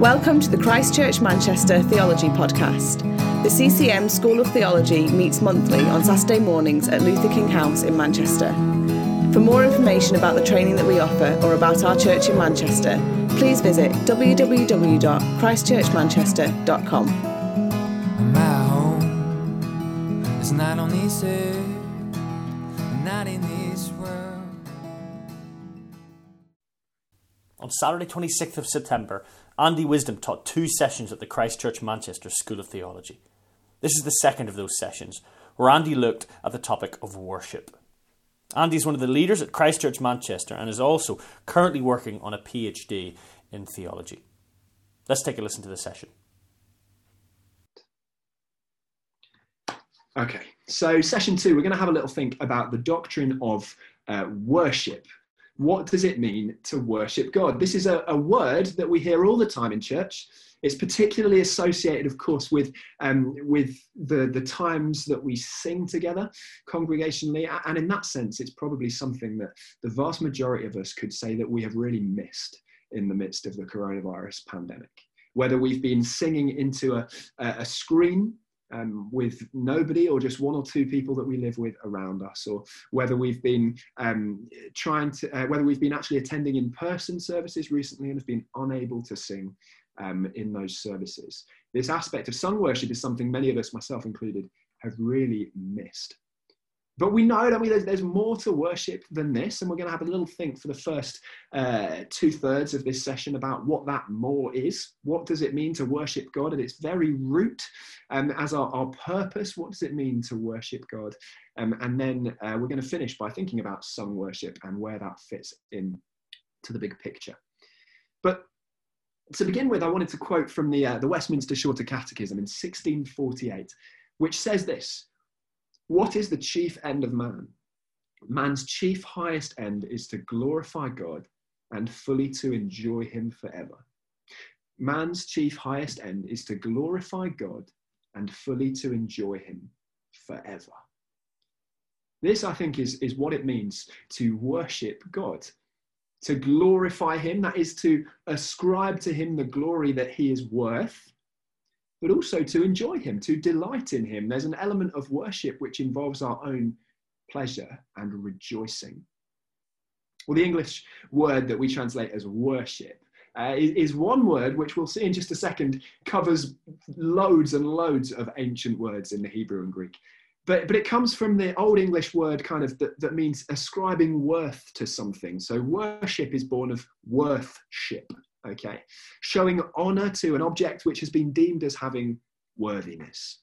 Welcome to the Christchurch Manchester Theology Podcast. The CCM School of Theology meets monthly on Saturday mornings at Luther King House in Manchester. For more information about the training that we offer or about our church in Manchester, please visit www.christchurchmanchester.com. My home is not on this earth, not in this world. On Saturday, 26th of September, Andy Wisdom taught two sessions at the Christchurch Manchester School of Theology. This is the second of those sessions, where Andy looked at the topic of worship. Andy is one of the leaders at Christchurch Manchester and is also currently working on a PhD in theology. Let's take a listen to the session. Okay, so session two, we're going to have a little think about the doctrine of uh, worship. What does it mean to worship God? This is a, a, word that we hear all the time in church. It's particularly associated, of course, with, um, with the, the times that we sing together congregationally. And in that sense, it's probably something that the vast majority of us could say that we have really missed in the midst of the coronavirus pandemic. Whether we've been singing into a, a screen um, with nobody or just one or two people that we live with around us, or whether we've been um, trying to, uh, whether we've been actually attending in person services recently and have been unable to sing um, in those services. This aspect of sung worship is something many of us, myself included, have really missed. But we know, don't we, there's, there's more to worship than this, and we're going to have a little think for the first uh, two thirds of this session about what that more is. What does it mean to worship God at its very root? Um, as our, our purpose, what does it mean to worship God? Um, and then uh, we're going to finish by thinking about sung worship and where that fits in to the big picture. But to begin with, I wanted to quote from the, uh, the Westminster Shorter Catechism in 1648, which says this What is the chief end of man? Man's chief highest end is to glorify God and fully to enjoy him forever. Man's chief highest end is to glorify God and fully to enjoy him forever. This, I think, is, is what it means to worship God to glorify him, that is to ascribe to him the glory that he is worth, but also to enjoy him, to delight in him. There's an element of worship which involves our own pleasure and rejoicing. Well, the English word that we translate as worship uh, is, one word which we'll see in just a second covers loads and loads of ancient words in the Hebrew and Greek but but it comes from the old english word kind of that, that means ascribing worth to something so worship is born of worthship okay showing honor to an object which has been deemed as having worthiness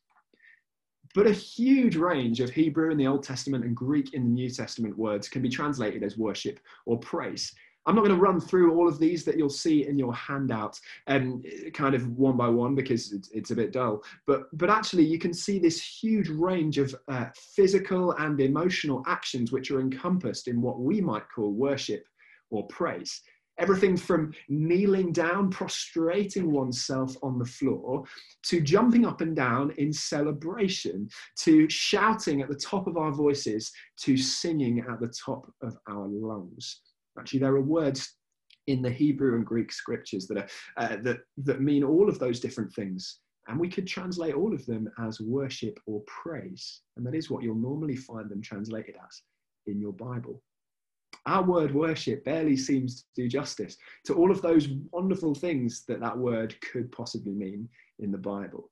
but a huge range of hebrew in the old testament and greek in the new testament words can be translated as worship or praise I'm not going to run through all of these that you'll see in your handout and um, kind of one by one because it's, it's, a bit dull. But, but actually, you can see this huge range of uh, physical and emotional actions which are encompassed in what we might call worship or praise. Everything from kneeling down, prostrating oneself on the floor, to jumping up and down in celebration, to shouting at the top of our voices, to singing at the top of our lungs. Actually, there are words in the Hebrew and Greek scriptures that, are, uh, that, that mean all of those different things. And we could translate all of them as worship or praise. And that is what you'll normally find them translated as in your Bible. Our word worship barely seems to do justice to all of those wonderful things that that word could possibly mean in the Bible.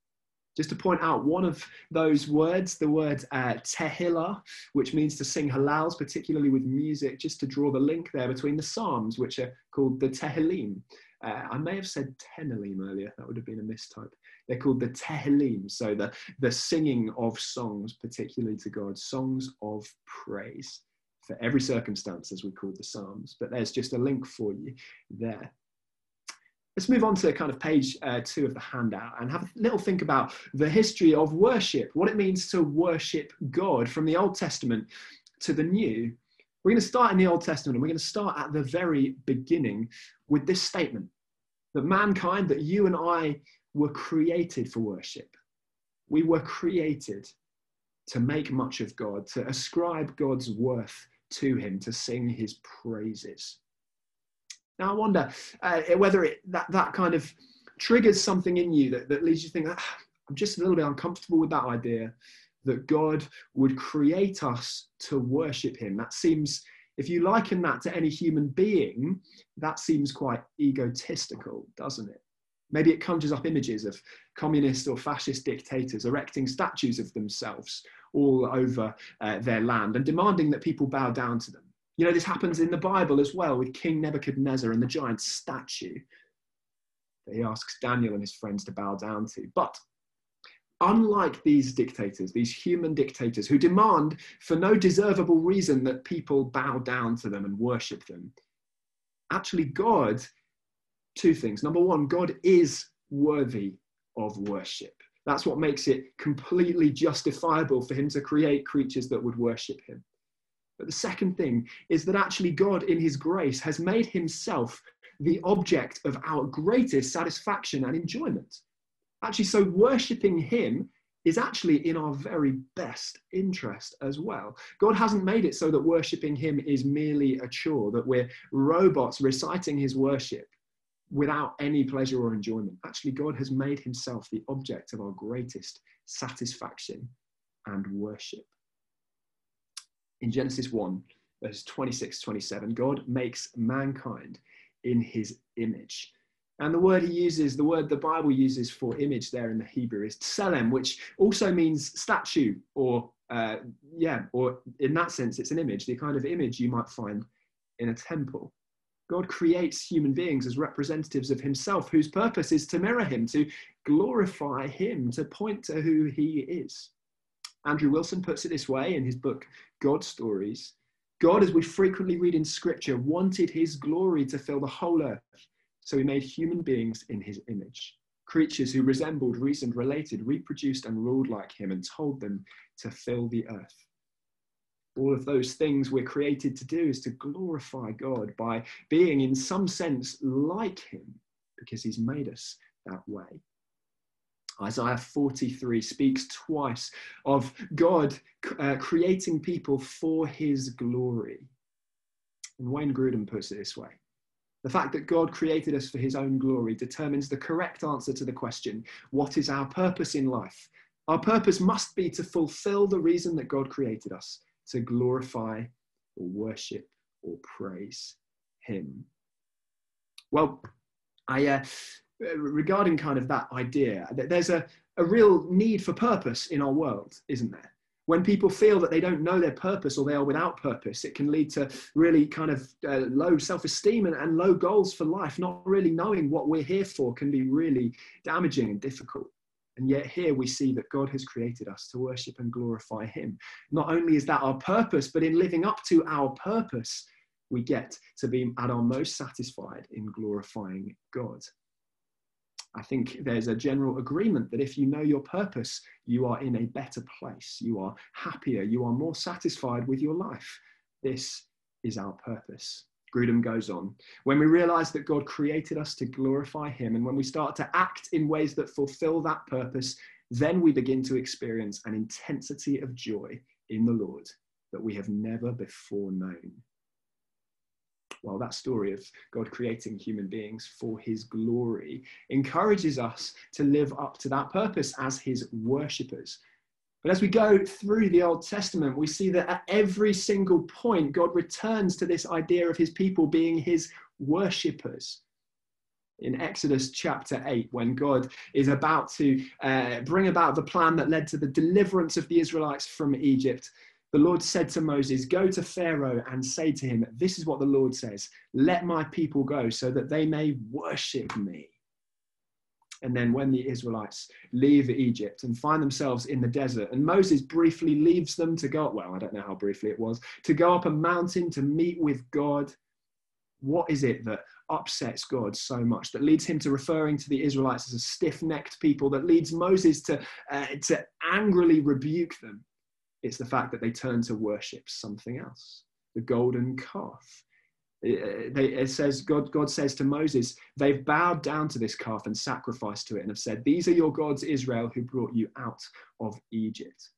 Just to point out one of those words, the word uh, tehillah, which means to sing halals, particularly with music, just to draw the link there between the Psalms, which are called the Tehillim. Uh, I may have said Tenelim earlier, that would have been a mistype. They're called the Tehillim, so the, the singing of songs, particularly to God, songs of praise for every circumstance, as we call the Psalms. But there's just a link for you there. Let's move on to kind of page uh, two of the handout and have a little think about the history of worship, what it means to worship God from the Old Testament to the New. We're going to start in the Old Testament and we're going to start at the very beginning with this statement that mankind, that you and I were created for worship. We were created to make much of God, to ascribe God's worth to Him, to sing His praises. Now, I wonder uh, whether it, that, that kind of triggers something in you that, that leads you to think, ah, I'm just a little bit uncomfortable with that idea that God would create us to worship Him. That seems, if you liken that to any human being, that seems quite egotistical, doesn't it? Maybe it conjures up images of communist or fascist dictators erecting statues of themselves all over uh, their land and demanding that people bow down to them. You know, this happens in the Bible as well with King Nebuchadnezzar and the giant statue that he asks Daniel and his friends to bow down to. But unlike these dictators, these human dictators who demand for no deservable reason that people bow down to them and worship them, actually, God, two things. Number one, God is worthy of worship. That's what makes it completely justifiable for him to create creatures that would worship him. But the second thing is that actually God, in his grace, has made himself the object of our greatest satisfaction and enjoyment. Actually, so worshipping him is actually in our very best interest as well. God hasn't made it so that worshipping him is merely a chore, that we're robots reciting his worship without any pleasure or enjoyment. Actually, God has made himself the object of our greatest satisfaction and worship. In Genesis 1, verse 26 27, God makes mankind in his image. And the word he uses, the word the Bible uses for image there in the Hebrew is tselem, which also means statue or, uh, yeah, or in that sense, it's an image, the kind of image you might find in a temple. God creates human beings as representatives of himself, whose purpose is to mirror him, to glorify him, to point to who he is. Andrew Wilson puts it this way in his book, God Stories God, as we frequently read in scripture, wanted his glory to fill the whole earth. So he made human beings in his image, creatures who resembled, reasoned, related, reproduced, and ruled like him, and told them to fill the earth all of those things we're created to do is to glorify God by being, in some sense, like Him, because He's made us that way. Isaiah 43 speaks twice of God uh, creating people for His glory. And Wayne Grudem puts it this way The fact that God created us for His own glory determines the correct answer to the question what is our purpose in life? Our purpose must be to fulfill the reason that God created us to glorify or worship or praise Him. Well, I, uh, regarding kind of that idea, there's a, a real need for purpose in our world, isn't there? When people feel that they don't know their purpose or they are without purpose, it can lead to really kind of uh, low self esteem and, and low goals for life. Not really knowing what we're here for can be really damaging and difficult. And yet, here we see that God has created us to worship and glorify Him. Not only is that our purpose, but in living up to our purpose, we get to be at our most satisfied in glorifying God. I think there's a general agreement that if you know your purpose, you are in a better place. You are happier. You are more satisfied with your life. This is our purpose. Grudem goes on. When we realize that God created us to glorify Him, and when we start to act in ways that fulfill that purpose, then we begin to experience an intensity of joy in the Lord that we have never before known. Well, that story of God creating human beings for his glory encourages us to live up to that purpose as his worshippers, but as we go through the Old Testament, we see that at every single point, God returns to this idea of his people being his worshippers. In Exodus chapter 8, when God is about to uh, bring about the plan that led to the deliverance of the Israelites from Egypt, the Lord said to Moses, Go to Pharaoh and say to him, This is what the Lord says Let my people go so that they may worship me. And then when the Israelites leave Egypt and find themselves in the desert, and Moses briefly leaves them to go, well, I don't know how briefly it was, to go up a mountain to meet with God. What is it that upsets God so much, that leads him to referring to the Israelites as a stiff necked people, that leads Moses to, uh, to angrily rebuke them? It's the fact that they turn to worship something else, the golden calf. It says God, God says to Moses, they've bowed down to this calf and sacrificed to it and have said, These are your gods, Israel, who brought you out of Egypt.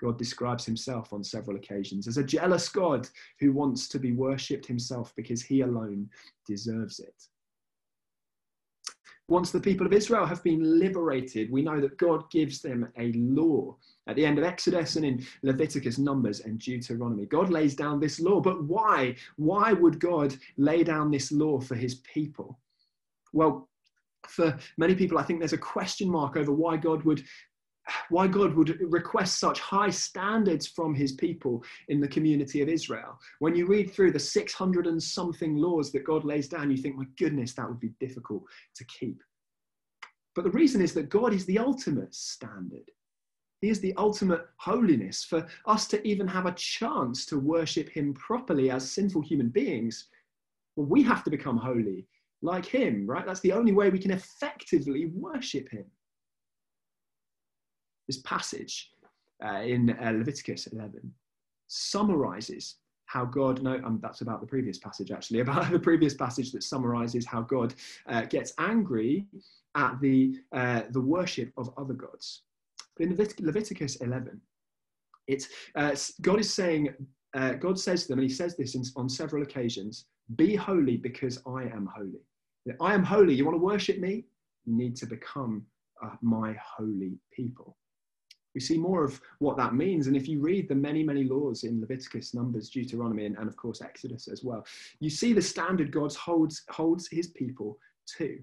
God describes himself on several occasions as a jealous God who wants to be worshipped himself because he alone deserves it. Once the people of Israel have been liberated, we know that God gives them a law. At the end of Exodus and in Leviticus, Numbers, and Deuteronomy, God lays down this law. But why? Why would God lay down this law for his people? Well, for many people, I think there's a question mark over why God would why God would request such high standards from his people in the community of Israel. When you read through the 600 and something laws that God lays down, you think, my goodness, that would be difficult to keep. But the reason is that God is the ultimate standard. He is the ultimate holiness. For us to even have a chance to worship Him properly as sinful human beings, well, we have to become holy like Him, right? That's the only way we can effectively worship Him this passage uh, in uh, Leviticus 11 summarizes how God, no, um, that's about the previous passage actually, about the previous passage that summarizes how God uh, gets angry at the, uh, the worship of other gods. In Levit- Leviticus 11, it's, uh, God is saying, uh, God says to them, and he says this in, on several occasions, be holy because I am holy. I am holy. You want to worship me? You need to become my holy people we see more of what that means. And if you read the many, many laws in Leviticus, Numbers, Deuteronomy, and, and of course Exodus as well, you see the standard God holds, holds his people to.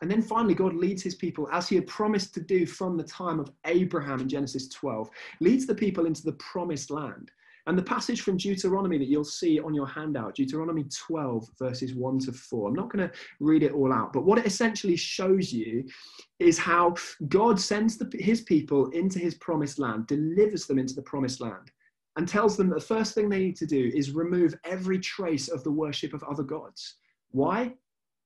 And then finally, God leads his people, as he had promised to do from the time of Abraham in Genesis 12, leads the people into the promised land. And the passage from Deuteronomy that you'll see on your handout, Deuteronomy 12, verses 1 to 4, I'm not going to read it all out, but what it essentially shows you is how God sends the, his people into his promised land, delivers them into the promised land, and tells them that the first thing they need to do is remove every trace of the worship of other gods. Why?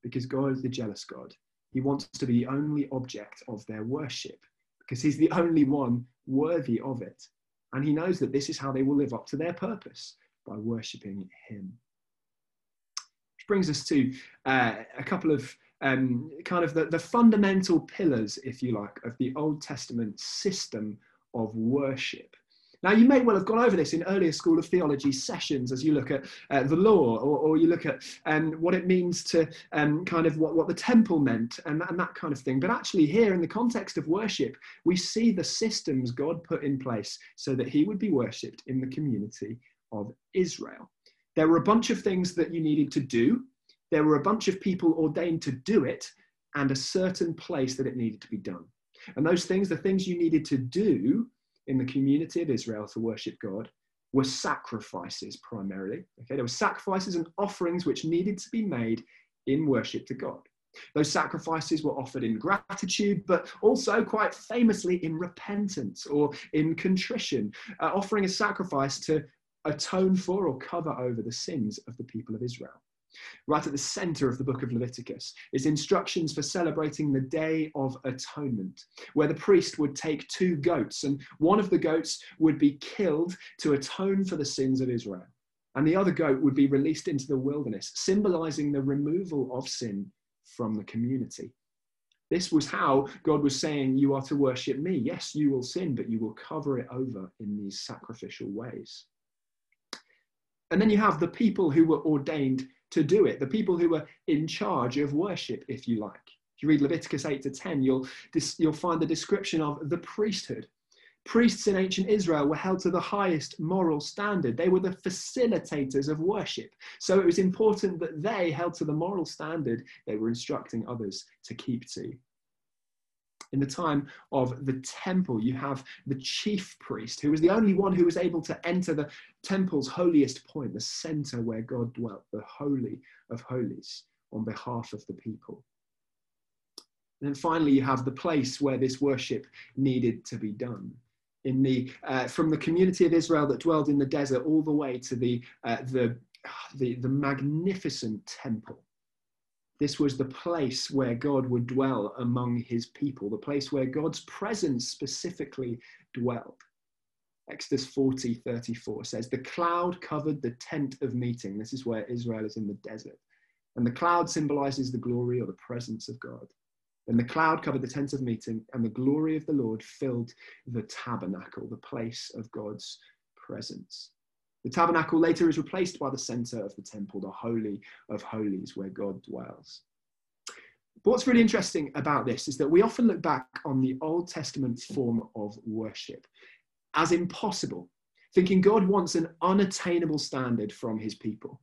Because God is the jealous God. He wants to be the only object of their worship because he's the only one worthy of it. And he knows that this is how they will live up to their purpose by worshipping him. Which brings us to uh, a couple of um, kind of the, the fundamental pillars, if you like, of the Old Testament system of worship. Now, you may well have gone over this in earlier School of Theology sessions as you look at uh, the law or, or, you look at um, what it means to um, kind of what, what the temple meant and, and that kind of thing. But actually, here in the context of worship, we see the systems God put in place so that he would be worshipped in the community of Israel. There were a bunch of things that you needed to do, there were a bunch of people ordained to do it, and a certain place that it needed to be done. And those things, the things you needed to do, in the community of Israel to worship God were sacrifices primarily. Okay, there were sacrifices and offerings which needed to be made in worship to God. Those sacrifices were offered in gratitude, but also quite famously in repentance or in contrition, uh, offering a sacrifice to atone for or cover over the sins of the people of Israel. Right at the center of the book of Leviticus is instructions for celebrating the Day of Atonement, where the priest would take two goats, and one of the goats would be killed to atone for the sins of Israel, and the other goat would be released into the wilderness, symbolizing the removal of sin from the community. This was how God was saying, You are to worship me. Yes, you will sin, but you will cover it over in these sacrificial ways. And then you have the people who were ordained to do it, the people who were in charge of worship, if you like. If you read Leviticus 8 to 10, you'll, you'll find the description of the priesthood. Priests in ancient Israel were held to the highest moral standard. They were the facilitators of worship. So it was important that they held to the moral standard they were instructing others to keep to. In the time of the temple, you have the chief priest, who was the only one who was able to enter the temple's holiest point, the center where God dwelt, the Holy of Holies, on behalf of the people. And then finally, you have the place where this worship needed to be done. In the, uh, from the community of Israel that dwelled in the desert all the way to the, uh, the, the, the magnificent temple this was the place where God would dwell among his people, the place where God's presence specifically dwelled. Exodus 40 34 says, The cloud covered the tent of meeting. This is where Israel is in the desert. And the cloud symbolizes the glory or the presence of God. And the cloud covered the tent of meeting, and the glory of the Lord filled the tabernacle, the place of God's presence. The tabernacle later is replaced by the center of the temple, the Holy of Holies, where God dwells. What's really interesting about this is that we often look back on the Old Testament form of worship as impossible, thinking God wants an unattainable standard from his people.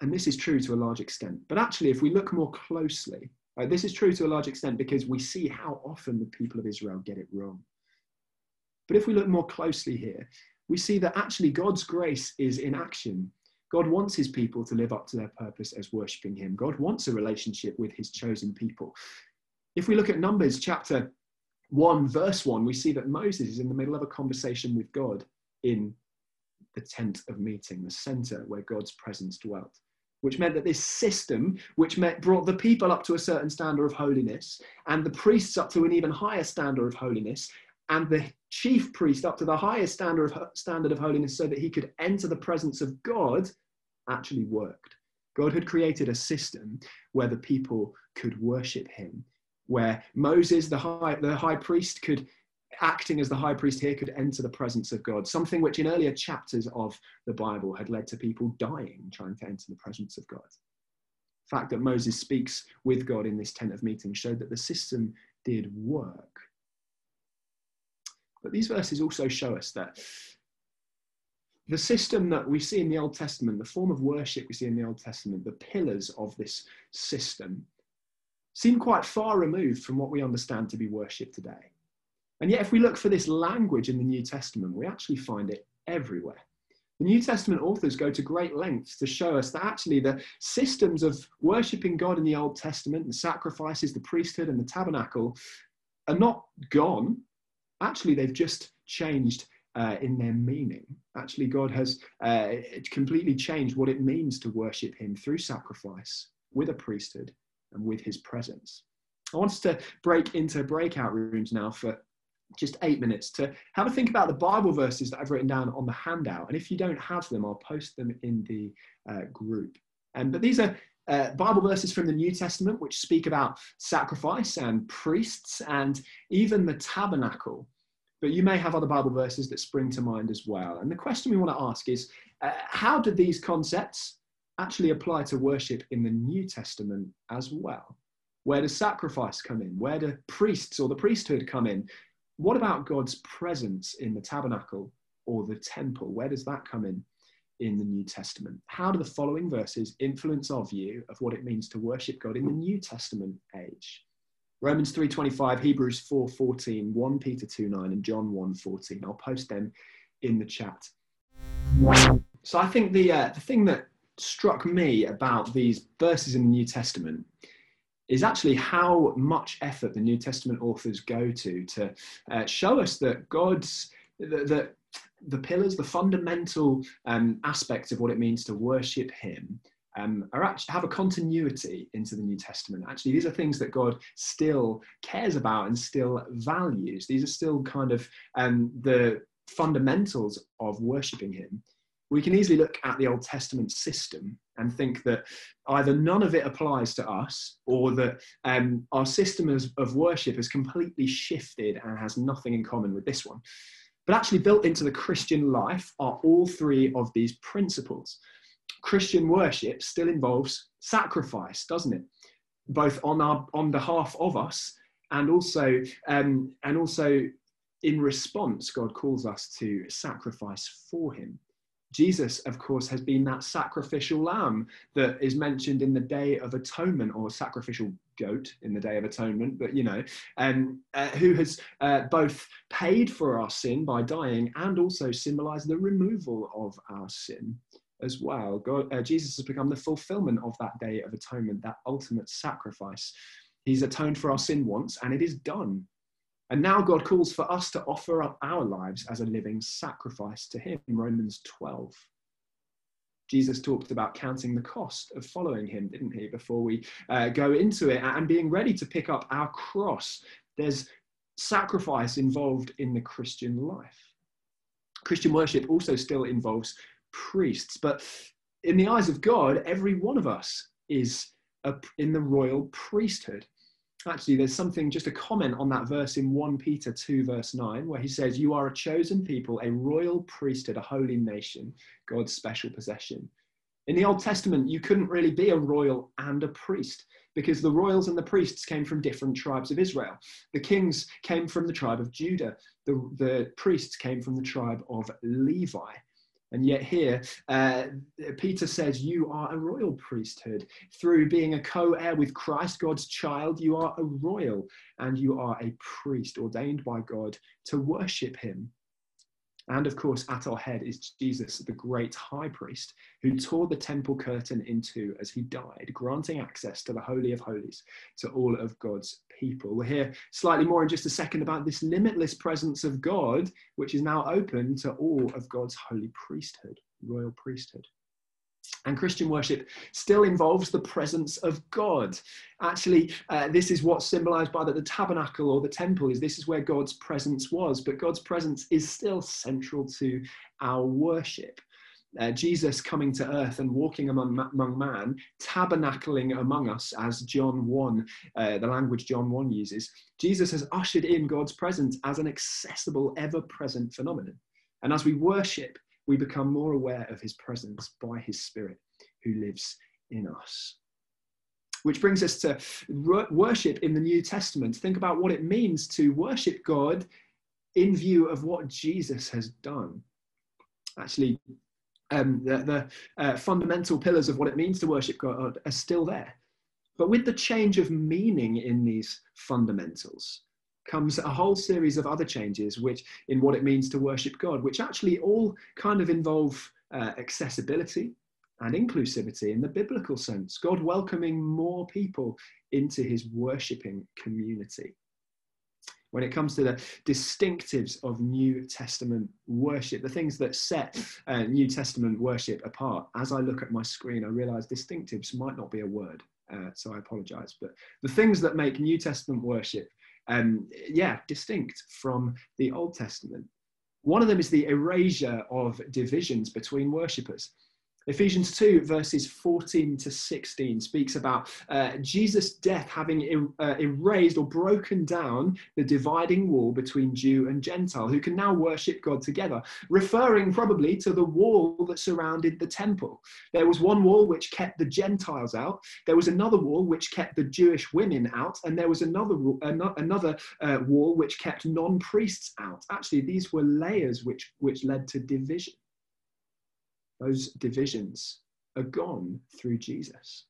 And this is true to a large extent. But actually, if we look more closely, right, this is true to a large extent because we see how often the people of Israel get it wrong. But if we look more closely here, we see that actually God's grace is in action. God wants his people to live up to their purpose as worshipping him. God wants a relationship with his chosen people. If we look at Numbers chapter 1, verse 1, we see that Moses is in the middle of a conversation with God in the tent of meeting, the center where God's presence dwelt. Which meant that this system, which brought the people up to a certain standard of holiness, and the priests up to an even higher standard of holiness, and the chief priest up to the highest standard of, standard of holiness so that he could enter the presence of God actually worked. God had created a system where the people could worship him, where Moses, the high, the high priest, could, acting as the high priest here, could enter the presence of God, something which in earlier chapters of the Bible had led to people dying trying to enter the presence of God. The fact that Moses speaks with God in this tent of meeting showed that the system did work. But these verses also show us that the system that we see in the Old Testament, the form of worship we see in the Old Testament, the pillars of this system, seem quite far removed from what we understand to be worship today. And yet, if we look for this language in the New Testament, we actually find it everywhere. The New Testament authors go to great lengths to show us that actually the systems of worshipping God in the Old Testament, the sacrifices, the priesthood, and the tabernacle, are not gone. Actually, they've just changed uh, in their meaning. Actually, God has uh, completely changed what it means to worship Him through sacrifice, with a priesthood, and with His presence. I want us to break into breakout rooms now for just eight minutes to have a think about the Bible verses that I've written down on the handout. And if you don't have them, I'll post them in the uh, group. Um, but these are uh, Bible verses from the New Testament which speak about sacrifice and priests and even the tabernacle but you may have other Bible verses that spring to mind as well. And the question we want to ask is uh, how do these concepts actually apply to worship in the New Testament as well? Where does sacrifice come in? Where do priests or the priesthood come in? What about God's presence in the tabernacle or the temple? Where does that come in in the New Testament? How do the following verses influence our view of what it means to worship God in the New Testament age? Romans 3.25, Hebrews 4.14, 1 Peter 2.9 and John 1.14. I'll post them in the chat. So I think the, uh, the thing that struck me about these verses in the New Testament is actually how much effort the New Testament authors go to to uh, show us that God's that, the, the pillars, the fundamental um, aspects of what it means to worship Him um, are actually have a continuity into the New Testament. Actually, these are things that God still cares about and still values. These are still kind of um, the fundamentals of worshiping Him. We can easily look at the Old Testament system and think that either none of it applies to us or that um, our system of, of worship has completely shifted and has nothing in common with this one. But actually, built into the Christian life are all three of these principles. Christian worship still involves sacrifice, doesn't it? Both on our on behalf of us and also um, and also in response, God calls us to sacrifice for Him. Jesus, of course, has been that sacrificial lamb that is mentioned in the Day of Atonement, or sacrificial goat in the Day of Atonement, but you know, um, uh, who has uh, both paid for our sin by dying and also symbolized the removal of our sin as well. God, uh, Jesus has become the fulfillment of that day of atonement, that ultimate sacrifice. He's atoned for our sin once, and it is done. And now God calls for us to offer up our lives as a living sacrifice to Him Romans 12. Jesus talked about counting the cost of following Him, didn't He, before we uh, go into it and being ready to pick up our cross. There's sacrifice involved in the Christian life. Christian worship also still involves priests. But in the eyes of God, every one of us is a, in the royal priesthood. Actually, there's something, just a comment on that verse in 1 Peter 2, verse 9, where he says, You are a chosen people, a royal priesthood, a holy nation, God's special possession. In the Old Testament, you couldn't really be a royal and a priest because the royals and the priests came from different tribes of Israel. The kings came from the tribe of Judah, the, the priests came from the tribe of Levi. And yet, here, uh, Peter says, You are a royal priesthood. Through being a co heir with Christ, God's child, you are a royal and you are a priest ordained by God to worship him and of course, at our head is Jesus, the great high priest, who tore the temple curtain in two as he died, granting access to the Holy of Holies to all of God's people. We'll hear slightly more in just a second about this limitless presence of God, which is now open to all of God's holy priesthood, royal priesthood. And Christian worship still involves the presence of God. Actually, uh, this is what's symbolized by the, the, tabernacle or the temple is this is where God's presence was, but God's presence is still central to our worship. Uh, Jesus coming to earth and walking among, among man, tabernacling among us, as John 1, uh, the language John 1 uses, Jesus has ushered in God's presence as an accessible, ever present phenomenon. And as we worship, we become more aware of his presence by his spirit who lives in us. Which brings us to worship in the New Testament. Think about what it means to worship God in view of what Jesus has done. Actually, um, the, the uh, fundamental pillars of what it means to worship God are still there. But with the change of meaning in these fundamentals, comes a whole series of other changes which in what it means to worship god which actually all kind of involve uh, accessibility and inclusivity in the biblical sense god welcoming more people into his worshipping community when it comes to the distinctives of New Testament worship, the things that set uh, New Testament worship apart, as I look at my screen, I realize distinctives might not be a word, uh, so I apologize. But the things that make New Testament worship um, yeah, distinct from the Old Testament. One of them is the erasure of divisions between worshippers. Ephesians 2, verses 14 to 16, speaks about uh, Jesus' death having er- uh, erased or broken down the dividing wall between Jew and Gentile, who can now worship God together, referring probably to the wall that surrounded the temple. There was one wall which kept the Gentiles out, there was another wall which kept the Jewish women out, and there was another, another uh, wall which kept non priests out. Actually, these were layers which, which led to division those divisions are gone through Jesus.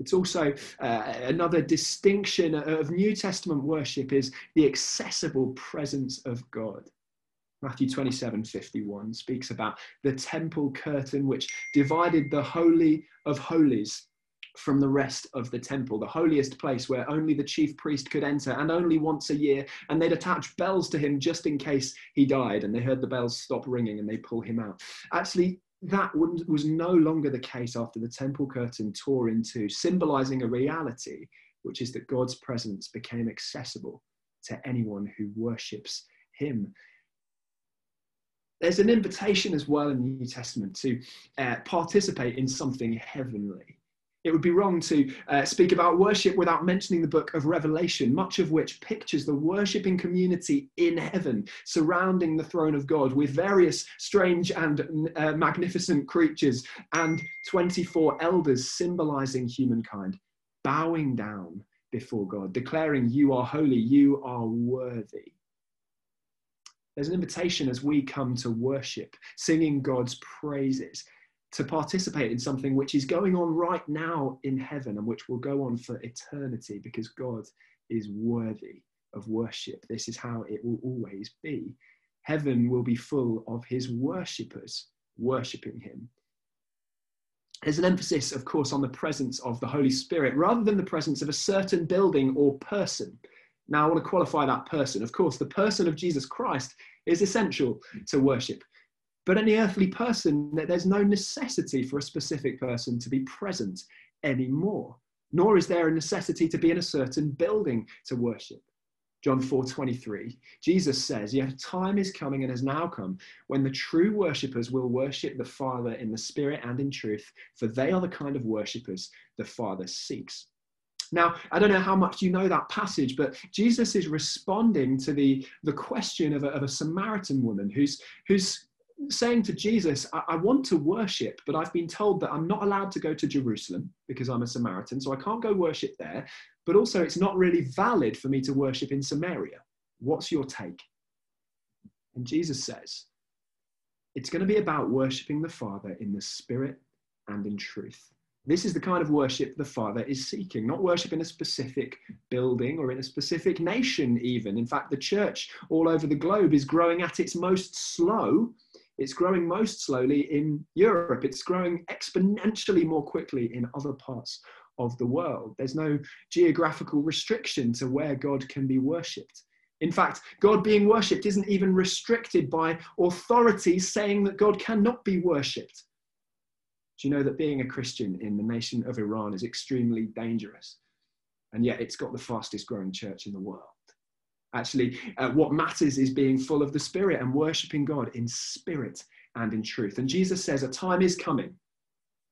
It's also uh, another distinction of New Testament worship is the accessible presence of God. Matthew 27 51 speaks about the temple curtain which divided the Holy of Holies from the rest of the temple, the holiest place where only the chief priest could enter and only once a year. And they'd attach bells to him just in case he died. And they heard the bells stop ringing and they pull him out. Actually, that was no longer the case after the temple curtain tore in two, symbolizing a reality, which is that God's presence became accessible to anyone who worships him there's an invitation as well in the New Testament to uh, participate in something heavenly. It would be wrong to uh, speak about worship without mentioning the book of Revelation, much of which pictures the worshipping community in heaven surrounding the throne of God with various strange and uh, magnificent creatures and 24 elders symbolizing humankind, bowing down before God, declaring, You are holy, you are worthy. There's an invitation as we come to worship, singing God's praises to participate in something which is going on right now in heaven and which will go on for eternity because God is worthy of worship. This is how it will always be. Heaven will be full of his worshippers worshipping him. There's an emphasis, of course, on the presence of the Holy Spirit rather than the presence of a certain building or person. Now, I want to qualify that person. Of course, the person of Jesus Christ is essential to worship. But any earthly person, there's no necessity for a specific person to be present anymore, nor is there a necessity to be in a certain building to worship. John 4:23, Jesus says, "Yet a time is coming and has now come when the true worshippers will worship the Father in the spirit and in truth, for they are the kind of worshippers the Father seeks." Now, I don't know how much you know that passage, but Jesus is responding to the, the question of a, of a Samaritan woman who's, who's saying to Jesus, I, I want to worship, but I've been told that I'm not allowed to go to Jerusalem because I'm a Samaritan, so I can't go worship there. But also, it's not really valid for me to worship in Samaria. What's your take? And Jesus says, it's going to be about worshiping the Father in the Spirit and in truth. This is the kind of worship the Father is seeking, not worship in a specific building or in a specific nation, even. In fact, the church all over the globe is growing at its most slow. It's growing most slowly in Europe. It's growing exponentially more quickly in other parts of the world. There's no geographical restriction to where God can be worshipped. In fact, God being worshipped isn't even restricted by authorities saying that God cannot be worshipped. Do you know that being a Christian in the nation of Iran is extremely dangerous? And yet it's got the fastest growing church in the world. Actually, uh, what matters is being full of the Spirit and worshipping God in spirit and in truth. And Jesus says a time is coming.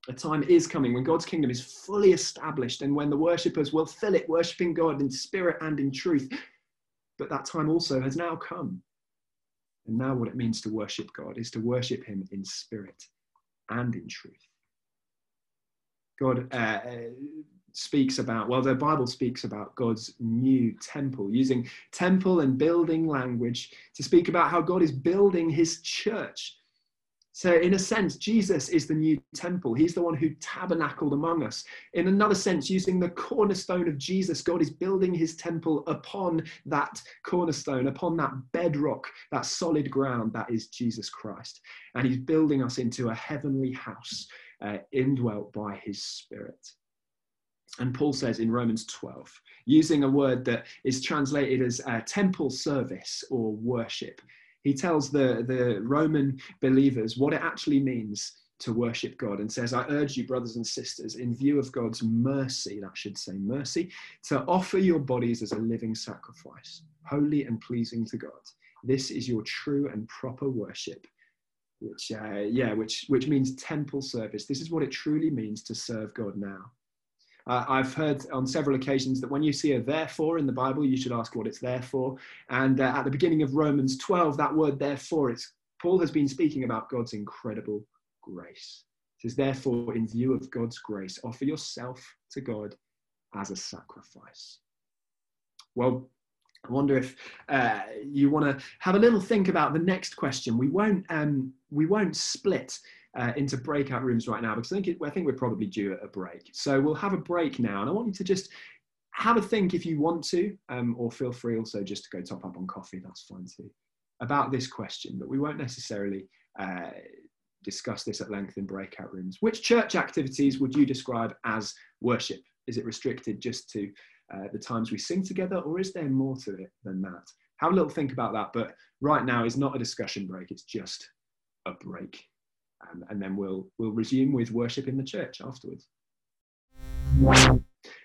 A time is coming when God's kingdom is fully established and when the worshippers will fill it, worshipping God in spirit and in truth. But that time also has now come. And now, what it means to worship God is to worship Him in spirit and in truth. God uh, speaks about, well, the Bible speaks about God's new temple, using temple and building language to speak about how God is building his church. So, in a sense, Jesus is the new temple. He's the one who tabernacled among us. In another sense, using the cornerstone of Jesus, God is building his temple upon that cornerstone, upon that bedrock, that solid ground that is Jesus Christ. And he's building us into a heavenly house uh, indwelt by his spirit. And Paul says in Romans 12, using a word that is translated as uh, temple service or worship, he tells the, the Roman believers what it actually means to worship God and says, I urge you, brothers and sisters, in view of God's mercy, that should say mercy, to offer your bodies as a living sacrifice, holy and pleasing to God. This is your true and proper worship which uh, yeah, which which means temple service. This is what it truly means to serve God now. Uh, I've heard on several occasions that when you see a therefore in the Bible, you should ask what it's there for. And uh, at the beginning of Romans 12, that word therefore, it's Paul has been speaking about God's incredible grace. It says, therefore, in view of God's grace, offer yourself to God as a sacrifice. Well, I wonder if uh, you want to have a little think about the next question. We won't um, we won't split uh, into breakout rooms right now because I think it, I think we're probably due at a break. So we'll have a break now, and I want you to just have a think if you want to, um, or feel free also just to go top up on coffee. That's fine too. About this question, but we won't necessarily uh, discuss this at length in breakout rooms. Which church activities would you describe as worship? Is it restricted just to uh, the times we sing together, or is there more to it than that? Have a little think about that. But right now is not a discussion break; it's just a break, um, and then we'll we'll resume with worship in the church afterwards.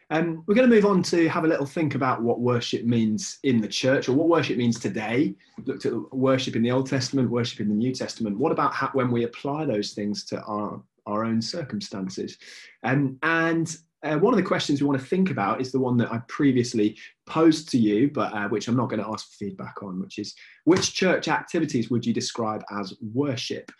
Um, we're going to move on to have a little think about what worship means in the church or what worship means today. We've looked at worship in the Old Testament, worship in the New Testament. What about how, when we apply those things to our, our own circumstances? Um, and uh, one of the questions we want to think about is the one that I previously posed to you, but uh, which I'm not going to ask for feedback on, which is which church activities would you describe as worship?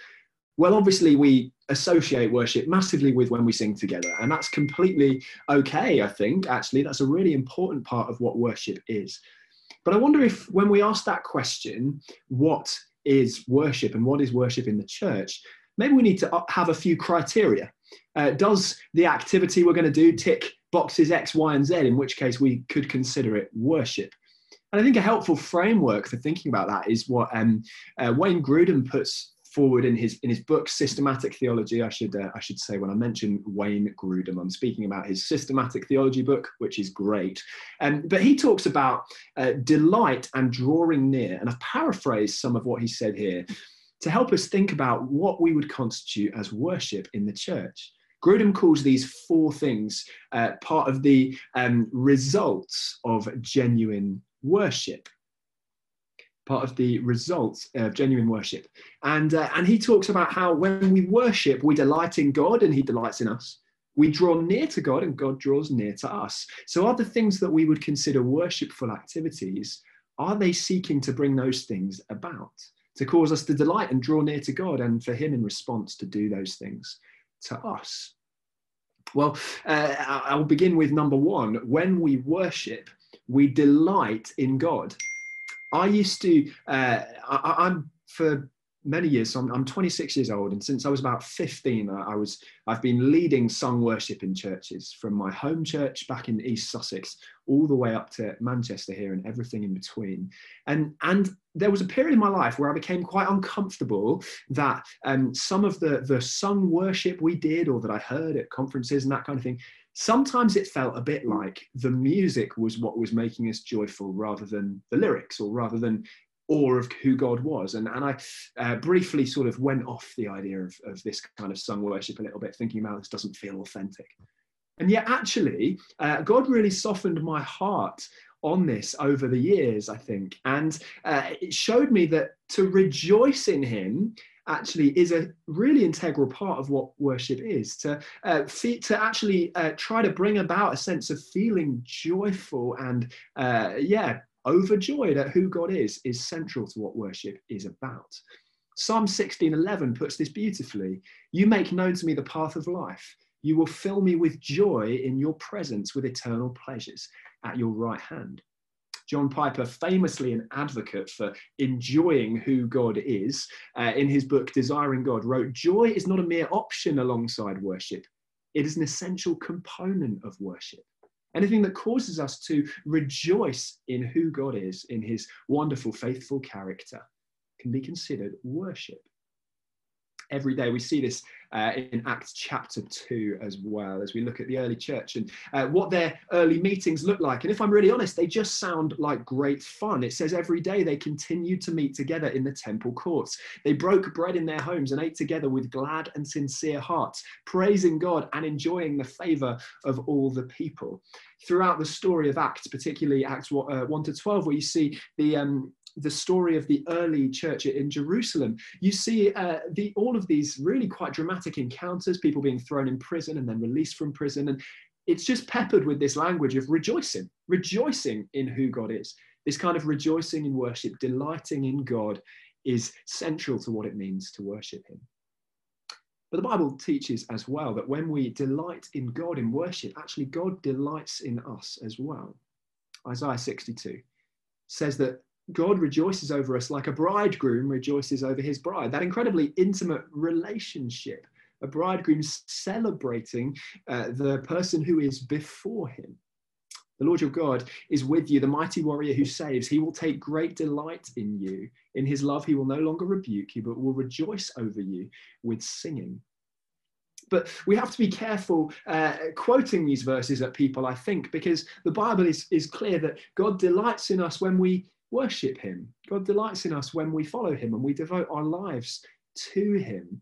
Well, obviously, we associate worship massively with when we sing together, and that's completely okay, I think. Actually, that's a really important part of what worship is. But I wonder if when we ask that question, what is worship and what is worship in the church, maybe we need to uh, have a few criteria uh, does the activity we're going to do tick boxes X, Y, and Z, in which case we could consider it worship? And I think a helpful framework for thinking about that is what um, uh, Wayne Grudem puts forward in his in his book systematic theology i should uh, i should say when i mention wayne grudem i'm speaking about his systematic theology book which is great um, but he talks about uh, delight and drawing near and i've paraphrased some of what he said here to help us think about what we would constitute as worship in the church. Grudem calls these four things uh, part of the um, results of genuine worship. Part of the results of genuine worship. And, uh, and he talks about how when we worship, we delight in God and he delights in us. We draw near to God and God draws near to us. So, are the things that we would consider worshipful activities, are they seeking to bring those things about? to cause us to delight and draw near to God, and for Him in response to do those things to us. Well, uh, I'll begin with number one. When we worship, we delight in God. I used to, uh, I, I'm for many years. So I'm, I'm 26 years old, and since I was about 15, I, I, was I've been leading sung worship in churches from my home church back in East Sussex all the way up to Manchester here and everything in between. And and there was a period in my life where I became quite uncomfortable that um, some of the the sung worship we did or that I heard at conferences and that kind of thing. Sometimes it felt a bit like the music was what was making us joyful rather than the lyrics or rather than awe of who God was. And, and I uh, briefly sort of went off the idea of, of this kind of sung worship a little bit, thinking about this doesn't feel authentic. And yet, actually, uh, God really softened my heart on this over the years, I think. And uh, it showed me that to rejoice in Him actually is a really integral part of what worship is to uh, to actually uh, try to bring about a sense of feeling joyful and uh, yeah overjoyed at who God is, is central to what worship is about. Psalm 16:11 puts this beautifully. You make known to me the path of life. You will fill me with joy in your presence with eternal pleasures at your right hand. John Piper, famously an advocate for enjoying who God is, uh, in his book Desiring God, wrote Joy is not a mere option alongside worship, it is an essential component of worship. Anything that causes us to rejoice in who God is, in his wonderful, faithful character, can be considered worship every day. We see this uh, in Acts chapter 2 as well, as we look at the early church and uh, what their early meetings look like. And if I'm really honest, they just sound like great fun. It says every day they continued to meet together in the temple courts. They broke bread in their homes and ate together with glad and sincere hearts, praising God and enjoying the favor of all the people. Throughout the story of Acts, particularly Acts 1 uh, to 12, where you see the um, the story of the early church in Jerusalem, you see uh, the, all of these really quite dramatic encounters, people being thrown in prison and then released from prison. And it's just peppered with this language of rejoicing, rejoicing in who God is. This kind of rejoicing in worship, delighting in God, is central to what it means to worship Him. But the Bible teaches as well that when we delight in God in worship, actually God delights in us as well. Isaiah 62 says that God rejoices over us like a bridegroom rejoices over his bride. That incredibly intimate relationship, a bridegroom celebrating uh, the person who is before him. The Lord your God is with you, the mighty warrior who saves. He will take great delight in you. In his love, he will no longer rebuke you, but will rejoice over you with singing. But we have to be careful uh, quoting these verses at people, I think, because the Bible is, is clear that God delights in us when we worship him. God delights in us when we follow him and we devote our lives to him.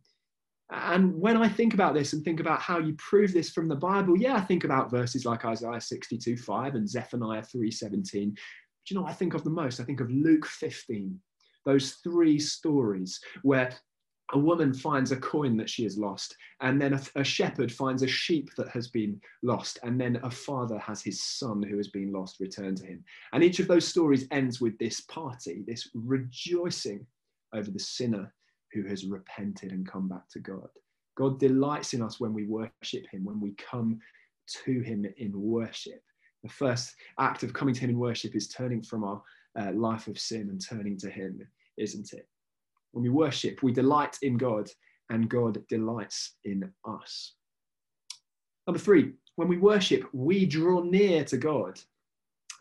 And when I think about this and think about how you prove this from the Bible, yeah, I think about verses like Isaiah 62 5 and Zephaniah 3 17. But you know I think of the most? I think of Luke 15, those three stories where a woman finds a coin that she has lost, and then a, a, shepherd finds a sheep that has been lost, and then a father has his son who has been lost returned to him. And each of those stories ends with this party, this rejoicing over the sinner who has repented and come back to God. God delights in us when we worship him, when we come to him in worship. The first act of coming to him in worship is turning from our uh, life of sin and turning to him, isn't it? When we worship, we delight in God and God delights in us. Number three, when we worship, we draw near to God.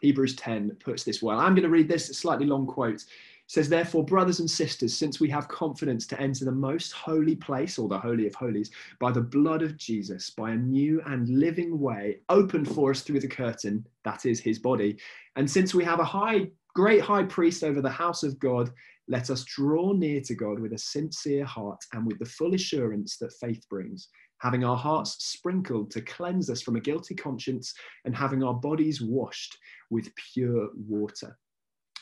Hebrews 10 puts this well. I'm going to read this slightly long quote. It says, Therefore, brothers and sisters, since we have confidence to enter the most holy place, or the Holy of Holies, by the blood of Jesus, by a new and living way opened for us through the curtain, that is his body. And since we have a high, great high priest over the house of God, let us draw near to God with a sincere heart and with the full assurance that faith brings, having our hearts sprinkled to cleanse us from a guilty conscience and having our bodies washed with pure water.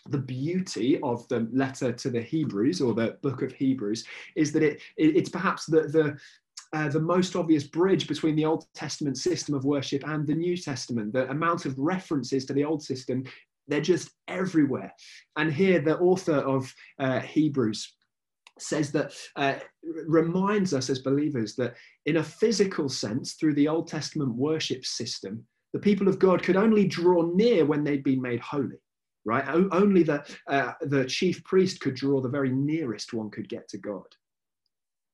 The beauty of the letter to the Hebrews or the book of Hebrews is that it, it it's perhaps the, the uh, the most obvious bridge between the Old Testament system of worship and the New Testament. The amount of references to the Old system they're just everywhere. And here, the author of uh, Hebrews says that uh, reminds us as believers that in a physical sense through the old testament worship system the people of god could only draw near when they'd been made holy right o- only the uh, the chief priest could draw the very nearest one could get to god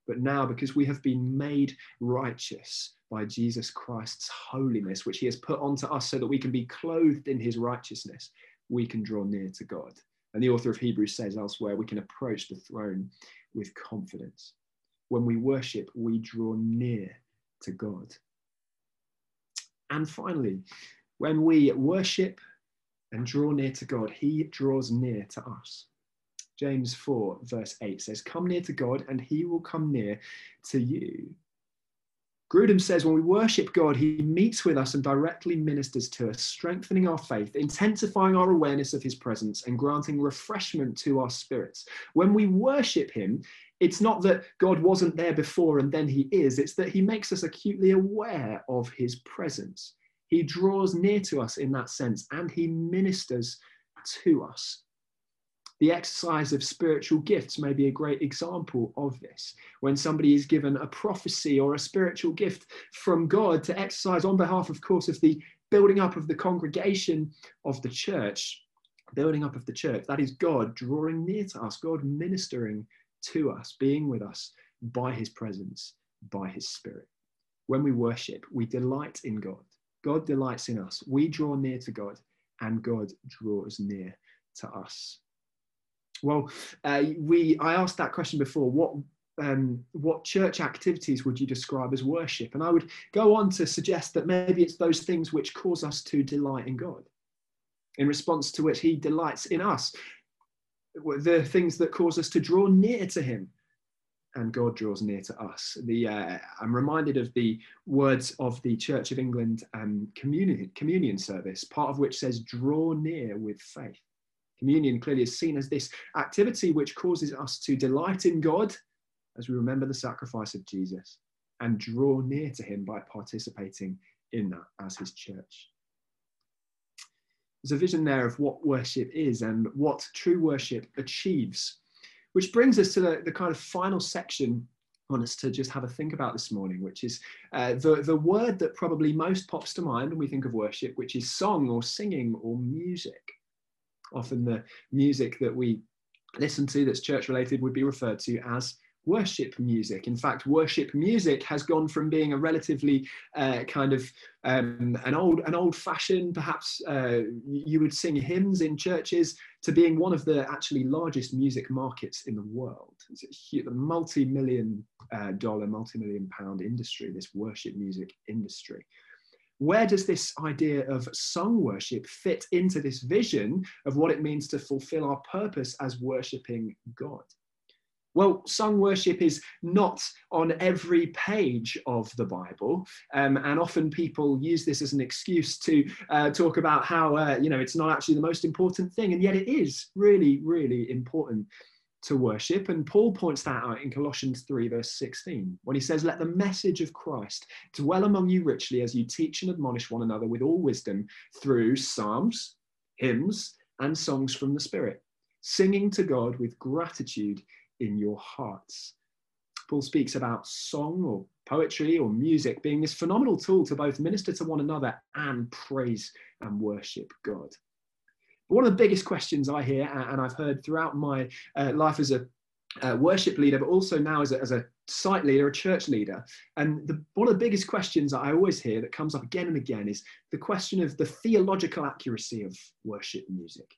but now because we have been made righteous by jesus christ's holiness which he has put onto us so that we can be clothed in his righteousness we can draw near to god and the author of Hebrews says elsewhere, we can approach the throne with confidence. When we worship, we draw near to God. And finally, when we worship and draw near to God, he draws near to us. James 4, verse 8 says, Come near to God, and he will come near to you. Grudem says when we worship God, He meets with us and directly ministers to us, strengthening our faith, intensifying our awareness of His presence, and granting refreshment to our spirits. When we worship Him, it's not that God wasn't there before and then He is, it's that He makes us acutely aware of His presence. He draws near to us in that sense and He ministers to us. The exercise of spiritual gifts may be a great example of this. When somebody is given a prophecy or a spiritual gift from God to exercise on behalf, of course, of the building up of the congregation of the church, building up of the church, that is God drawing near to us, God ministering to us, being with us by his presence, by his spirit. When we worship, we delight in God. God delights in us. We draw near to God, and God draws near to us. Well, uh, we I asked that question before. What um, what church activities would you describe as worship? And I would go on to suggest that maybe it's those things which cause us to delight in God, in response to which He delights in us, the things that cause us to draw near to Him, and God draws near to us. The uh, I'm reminded of the words of the Church of England um, communion communion service, part of which says, "Draw near with faith." Communion clearly is seen as this activity which causes us to delight in God as we remember the sacrifice of Jesus and draw near to him by participating in that as his church. There's a vision there of what worship is and what true worship achieves, which brings us to the, the kind of final section on us to just have a think about this morning, which is uh, the, the word that probably most pops to mind when we think of worship, which is song or singing or music often the music that we listen to that's church related would be referred to as worship music. In fact, worship music has gone from being a relatively uh, kind of um, an old, an old-fashioned, perhaps uh, you would sing hymns in churches, to being one of the actually largest music markets in the world. It's a multi-million uh, dollar, multi-million pound industry. This worship music industry where does this idea of song worship fit into this vision of what it means to fulfill our purpose as worshipping God? Well, song worship is not on every page of the Bible, um, and often people use this as an excuse to uh, talk about how uh, you know it's not actually the most important thing, and yet it is really, really important to worship. And Paul points that out in Colossians 3, verse 16, when he says, Let the message of Christ dwell among you richly as you teach and admonish one another with all wisdom through psalms, hymns, and songs from the Spirit, singing to God with gratitude in your hearts. Paul speaks about song or poetry or music being this phenomenal tool to both minister to one another and praise and worship God. One of the biggest questions I hear, and I've heard throughout my uh, life as a uh, worship leader, but also now as a, as a site leader, a church leader. And the, one of the biggest questions I always hear that comes up again and again is the question of the theological accuracy of worship music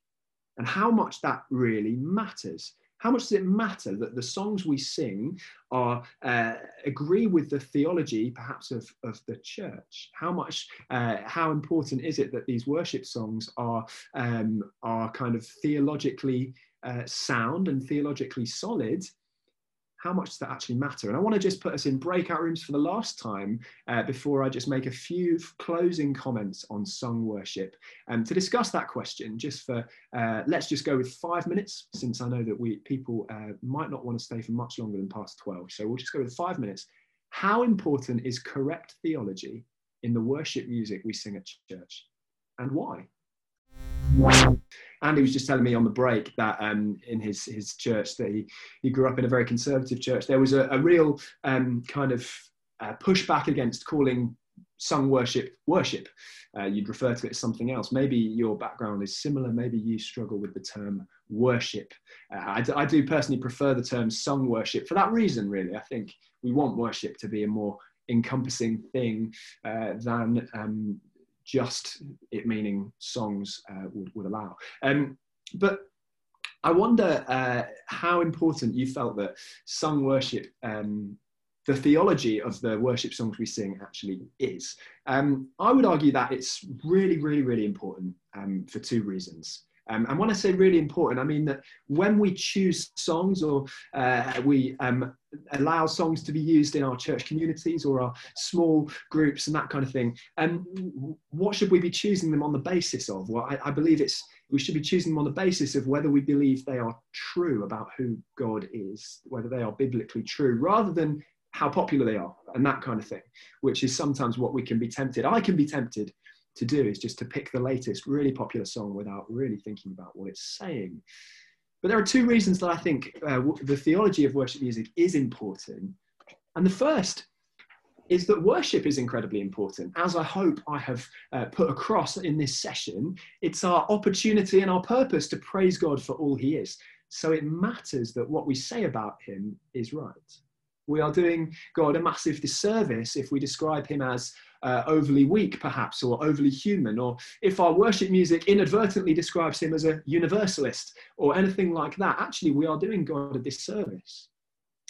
and how much that really matters. How much does it matter that the songs we sing are uh, agree with the theology, perhaps of, of the church? How much, uh, how important is it that these worship songs are um, are kind of theologically uh, sound and theologically solid, how much does that actually matter? And I want to just put us in breakout rooms for the last time uh, before I just make a few closing comments on song worship. And um, to discuss that question, just for uh, let's just go with five minutes, since I know that we people uh, might not want to stay for much longer than past 12. So we'll just go with five minutes. How important is correct theology in the worship music we sing at church? And why? Andy was just telling me on the break that um, in his his church that he, he grew up in a very conservative church. There was a, a real um, kind of uh, pushback against calling sung worship worship. Uh, you'd refer to it as something else. Maybe your background is similar. Maybe you struggle with the term worship. Uh, I, I do personally prefer the term sung worship for that reason, really. I think we want worship to be a more encompassing thing uh, than um, just it meaning songs uh, would, would allow. Um, but I wonder uh, how important you felt that sung worship, um, the theology of the worship songs we sing actually is. Um, I would argue that it's really, really, really important um, for two reasons. Um, and when I say really important, I mean that when we choose songs or uh, we um, allow songs to be used in our church communities or our small groups and that kind of thing, um, what should we be choosing them on the basis of? Well, I, I believe it's we should be choosing them on the basis of whether we believe they are true about who God is, whether they are biblically true, rather than how popular they are and that kind of thing, which is sometimes what we can be tempted. I can be tempted to do is just to pick the latest really popular song without really thinking about what it's saying. But there are two reasons that I think uh, the theology of worship music is important. And the first is that worship is incredibly important. As I hope I have uh, put across in this session, it's our opportunity and our purpose to praise God for all He is. So it matters that what we say about Him is right. We are doing God a massive disservice if we describe Him as uh, overly weak, perhaps, or overly human, or if our worship music inadvertently describes him as a universalist or anything like that, actually, we are doing God a disservice.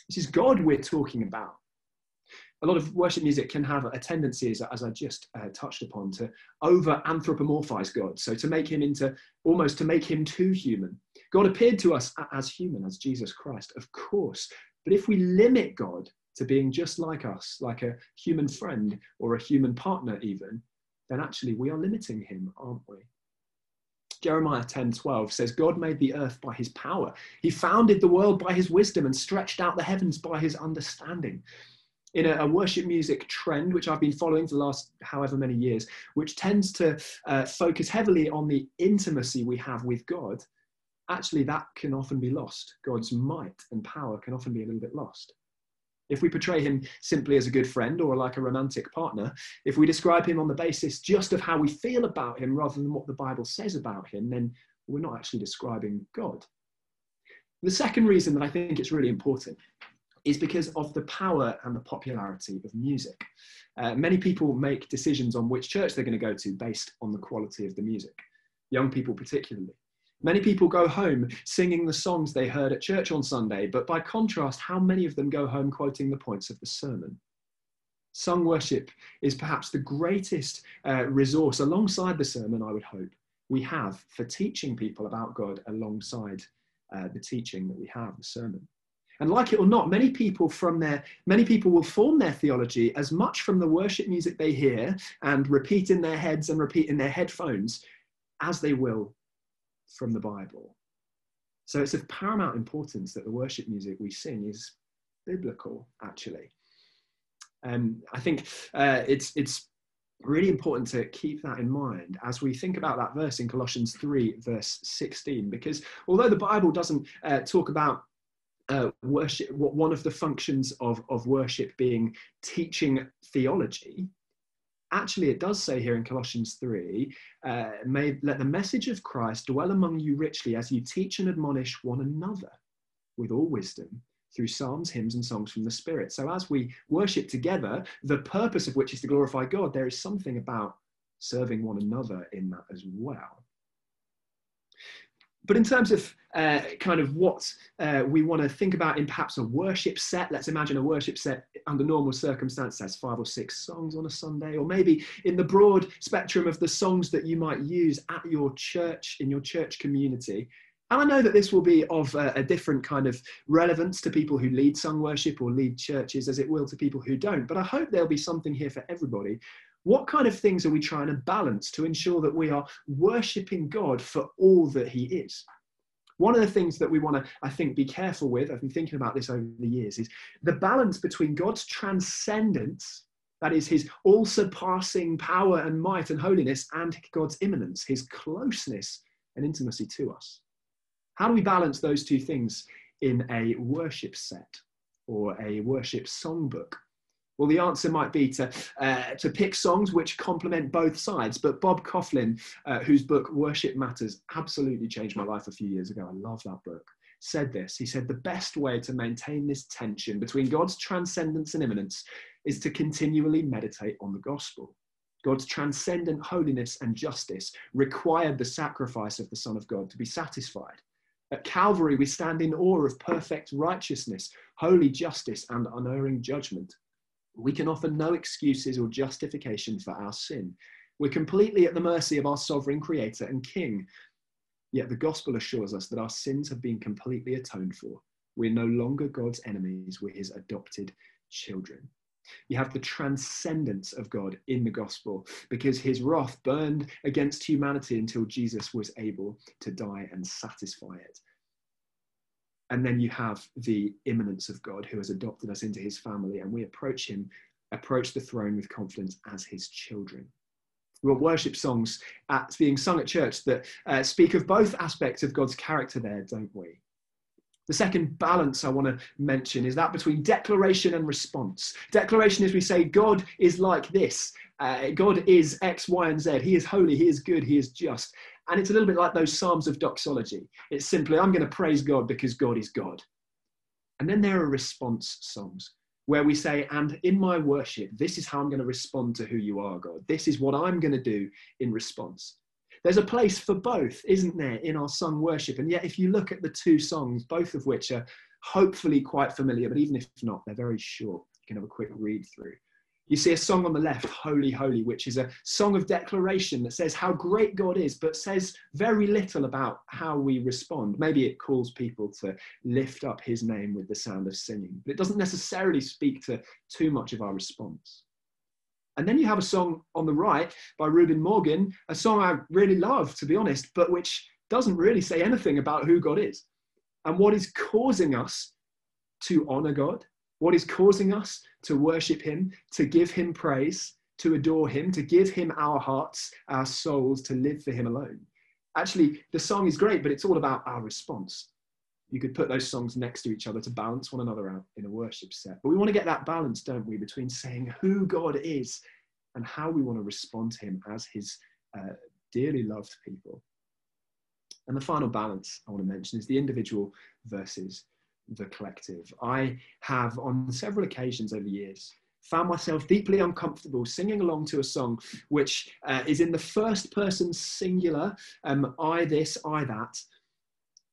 This is God we're talking about. A lot of worship music can have a tendency, as, I just uh, touched upon, to over anthropomorphize God. So to make him into almost to make him too human. God appeared to us as human, as Jesus Christ, of course. But if we limit God to being just like us, like a human friend or a human partner, even, then actually we are limiting him, aren't we? Jeremiah 10 12 says, God made the earth by his power. He founded the world by his wisdom and stretched out the heavens by his understanding. In a, a worship music trend, which I've been following for the last however many years, which tends to uh, focus heavily on the intimacy we have with God, actually that can often be lost. God's might and power can often be a little bit lost. If we portray him simply as a good friend or like a romantic partner, if we describe him on the basis just of how we feel about him rather than what the Bible says about him, then we're not actually describing God. The second reason that I think it's really important is because of the power and the popularity of music. Uh, many people make decisions on which church they're going to go to based on the quality of the music, young people particularly. Many people go home singing the songs they heard at church on Sunday, but by contrast, how many of them go home quoting the points of the sermon? Sung worship is perhaps the greatest uh, resource alongside the sermon, I would hope, we have for teaching people about God alongside uh, the teaching that we have, the sermon. And like it or not, many people from their many people will form their theology as much from the worship music they hear and repeat in their heads and repeat in their headphones as they will from the Bible. So it's of paramount importance that the worship music we sing is biblical, actually. And um, I think uh, it's, it's really important to keep that in mind as we think about that verse in Colossians 3, verse 16, because although the Bible doesn't uh, talk about uh, worship, one of the functions of, of worship being teaching theology, actually, it does say here in Colossians 3 uh, may let the message of Christ dwell among you richly as you teach and admonish one another with all wisdom through psalms, hymns, and songs from the Spirit. So, as we worship together, the purpose of which is to glorify God, there is something about serving one another in that as well. But in terms of uh, kind of what uh, we want to think about in perhaps a worship set, let's imagine a worship set under normal circumstances has five or six songs on a Sunday, or maybe in the broad spectrum of the songs that you might use at your church, in your church community. And I know that this will be of a, a different kind of relevance to people who lead sung worship or lead churches as it will to people who don't. But I hope there'll be something here for everybody what kind of things are we trying to balance to ensure that we are worshipping God for all that He is? One of the things that we want to, I think, be careful with, I've been thinking about this over the years, is the balance between God's transcendence, that is, His all surpassing power and might and holiness, and God's immanence, His closeness and intimacy to us. How do we balance those two things in a worship set or a worship songbook? Well, the answer might be to, uh, to pick songs which complement both sides. But Bob Kauflin, uh, whose book Worship Matters absolutely changed my life a few years ago, I love that book, said this. He said, The best way to maintain this tension between God's transcendence and immanence is to continually meditate on the gospel. God's transcendent holiness and justice required the sacrifice of the Son of God to be satisfied. At Calvary, we stand in awe of perfect righteousness, holy justice, and unerring judgment. We can offer no excuses or justification for our sin. We're completely at the mercy of our sovereign creator and king. Yet the gospel assures us that our sins have been completely atoned for. We're no longer God's enemies, we're his adopted children. You have the transcendence of God in the gospel because his wrath burned against humanity until Jesus was able to die and satisfy it. And then you have the immanence of God who has adopted us into his family, and we approach him, approach the throne with confidence as his children. We've worship songs at, being sung at church that uh, speak of both aspects of God's character there, don't we? The second balance I want to mention is that between declaration and response. Declaration is we say, God is like this. Uh, God is X, Y, and Z. He is holy. He is good. He is just. And it's a little bit like those Psalms of doxology. It's simply, I'm going to praise God because God is God. And then there are response songs where we say, and in my worship, this is how I'm going to respond to who you are, God. This is what I'm going to do in response. There's a place for both, isn't there, in our sung worship? And yet, if you look at the two songs, both of which are hopefully quite familiar, but even if not, they're very short. You can have a quick read through. You see a song on the left, Holy, Holy, which is a song of declaration that says how great God is, but says very little about how we respond. Maybe it calls people to lift up his name with the sound of singing, but it doesn't necessarily speak to too much of our response. And then you have a song on the right by Reuben Morgan, a song I really love, to be honest, but which doesn't really say anything about who God is and what is causing us to honor God, what is causing us to worship Him, to give Him praise, to adore Him, to give Him our hearts, our souls, to live for Him alone. Actually, the song is great, but it's all about our response you could put those songs next to each other to balance one another out in a worship set. But we want to get that balance, don't we, between saying who God is and how we want to respond to Him as His uh, dearly loved people. And the final balance I want to mention is the individual versus the collective. I have, on several occasions over the years, found myself deeply uncomfortable singing along to a song which uh, is in the first person singular, um, I this, I that,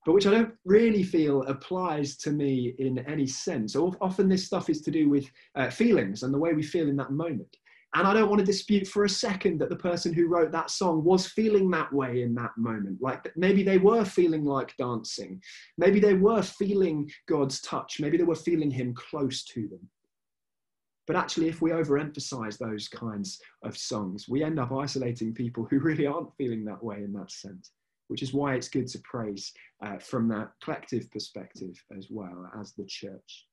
but which I don't really feel applies to me in any sense. Often this stuff is to do with uh, feelings and the way we feel in that moment. And I don't want to dispute for a second that the person who wrote that song was feeling that way in that moment. Like maybe they were feeling like dancing. Maybe they were feeling God's touch. Maybe they were feeling Him close to them. But actually, if we overemphasize those kinds of songs, we end up isolating people who really aren't feeling that way in that sense which is why it's good to praise uh, from that collective perspective as well as the church.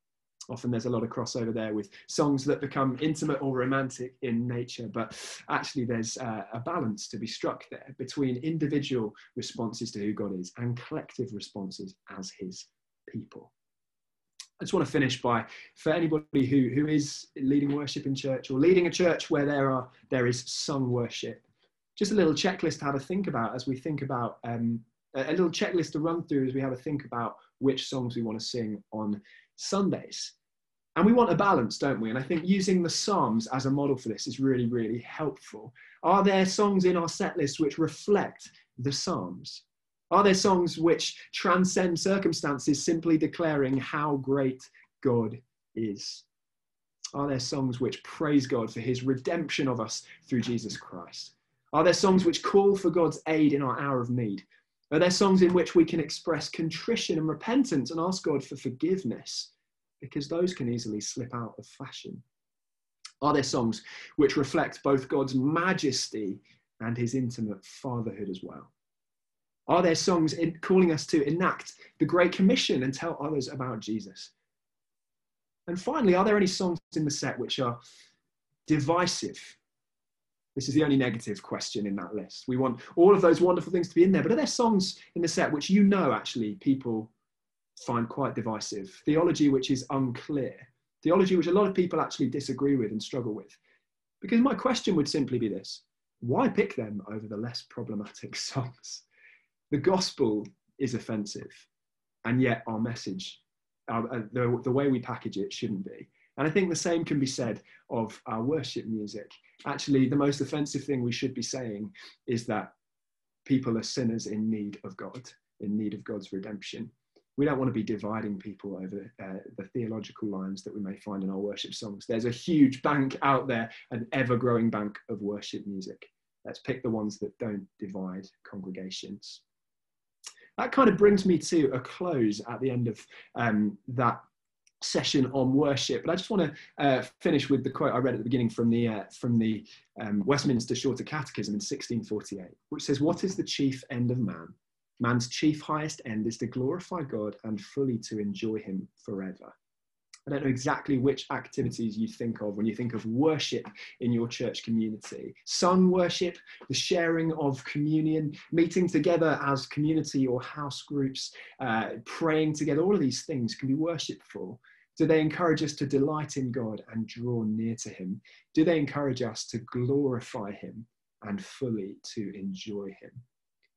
Often there's a lot of crossover there with songs that become intimate or romantic in nature, but actually there's uh, a balance to be struck there between individual responses to who God is and collective responses as his people. I just want to finish by, for anybody who, who is leading worship in church or leading a church where there are there is sung worship, just a little checklist to have a think about as we think about um, a little checklist to run through as we have a think about which songs we want to sing on Sundays. And we want a balance, don't we? And I think using the Psalms as a model for this is really, really helpful. Are there songs in our set list which reflect the Psalms? Are there songs which transcend circumstances, simply declaring how great God is? Are there songs which praise God for his redemption of us through Jesus Christ? Are there songs which call for God's aid in our hour of need? Are there songs in which we can express contrition and repentance and ask God for forgiveness? Because those can easily slip out of fashion. Are there songs which reflect both God's majesty and his intimate fatherhood as well? Are there songs in, calling us to enact the Great Commission and tell others about Jesus? And finally, are there any songs in the set which are divisive This is the only negative question in that list. We want all of those wonderful things to be in there, but are there songs in the set which you know actually people find quite divisive? Theology which is unclear, theology which a lot of people actually disagree with and struggle with? Because my question would simply be this why pick them over the less problematic songs? The gospel is offensive, and yet our message, uh, the, the way we package it, shouldn't be. And I think the same can be said of our worship music. Actually, the most offensive thing we should be saying is that people are sinners in need of God, in need of God's redemption. We don't want to be dividing people over uh, the theological lines that we may find in our worship songs. There's a huge bank out there, an ever growing bank of worship music. Let's pick the ones that don't divide congregations. That kind of brings me to a close at the end of um, that session on worship. But I just want to uh, finish with the quote I read at the beginning from the uh, from the um, Westminster Shorter Catechism in 1648, which says, "What is the chief end of man? Man's chief highest end is to glorify God and fully to enjoy Him forever." I don't know exactly which activities you think of when you think of worship in your church community. Sung worship, the sharing of communion, meeting together as community or house groups, uh, praying together, all of these things can be worshipful. Do they encourage us to delight in God and draw near to Him? Do they encourage us to glorify Him and fully to enjoy Him?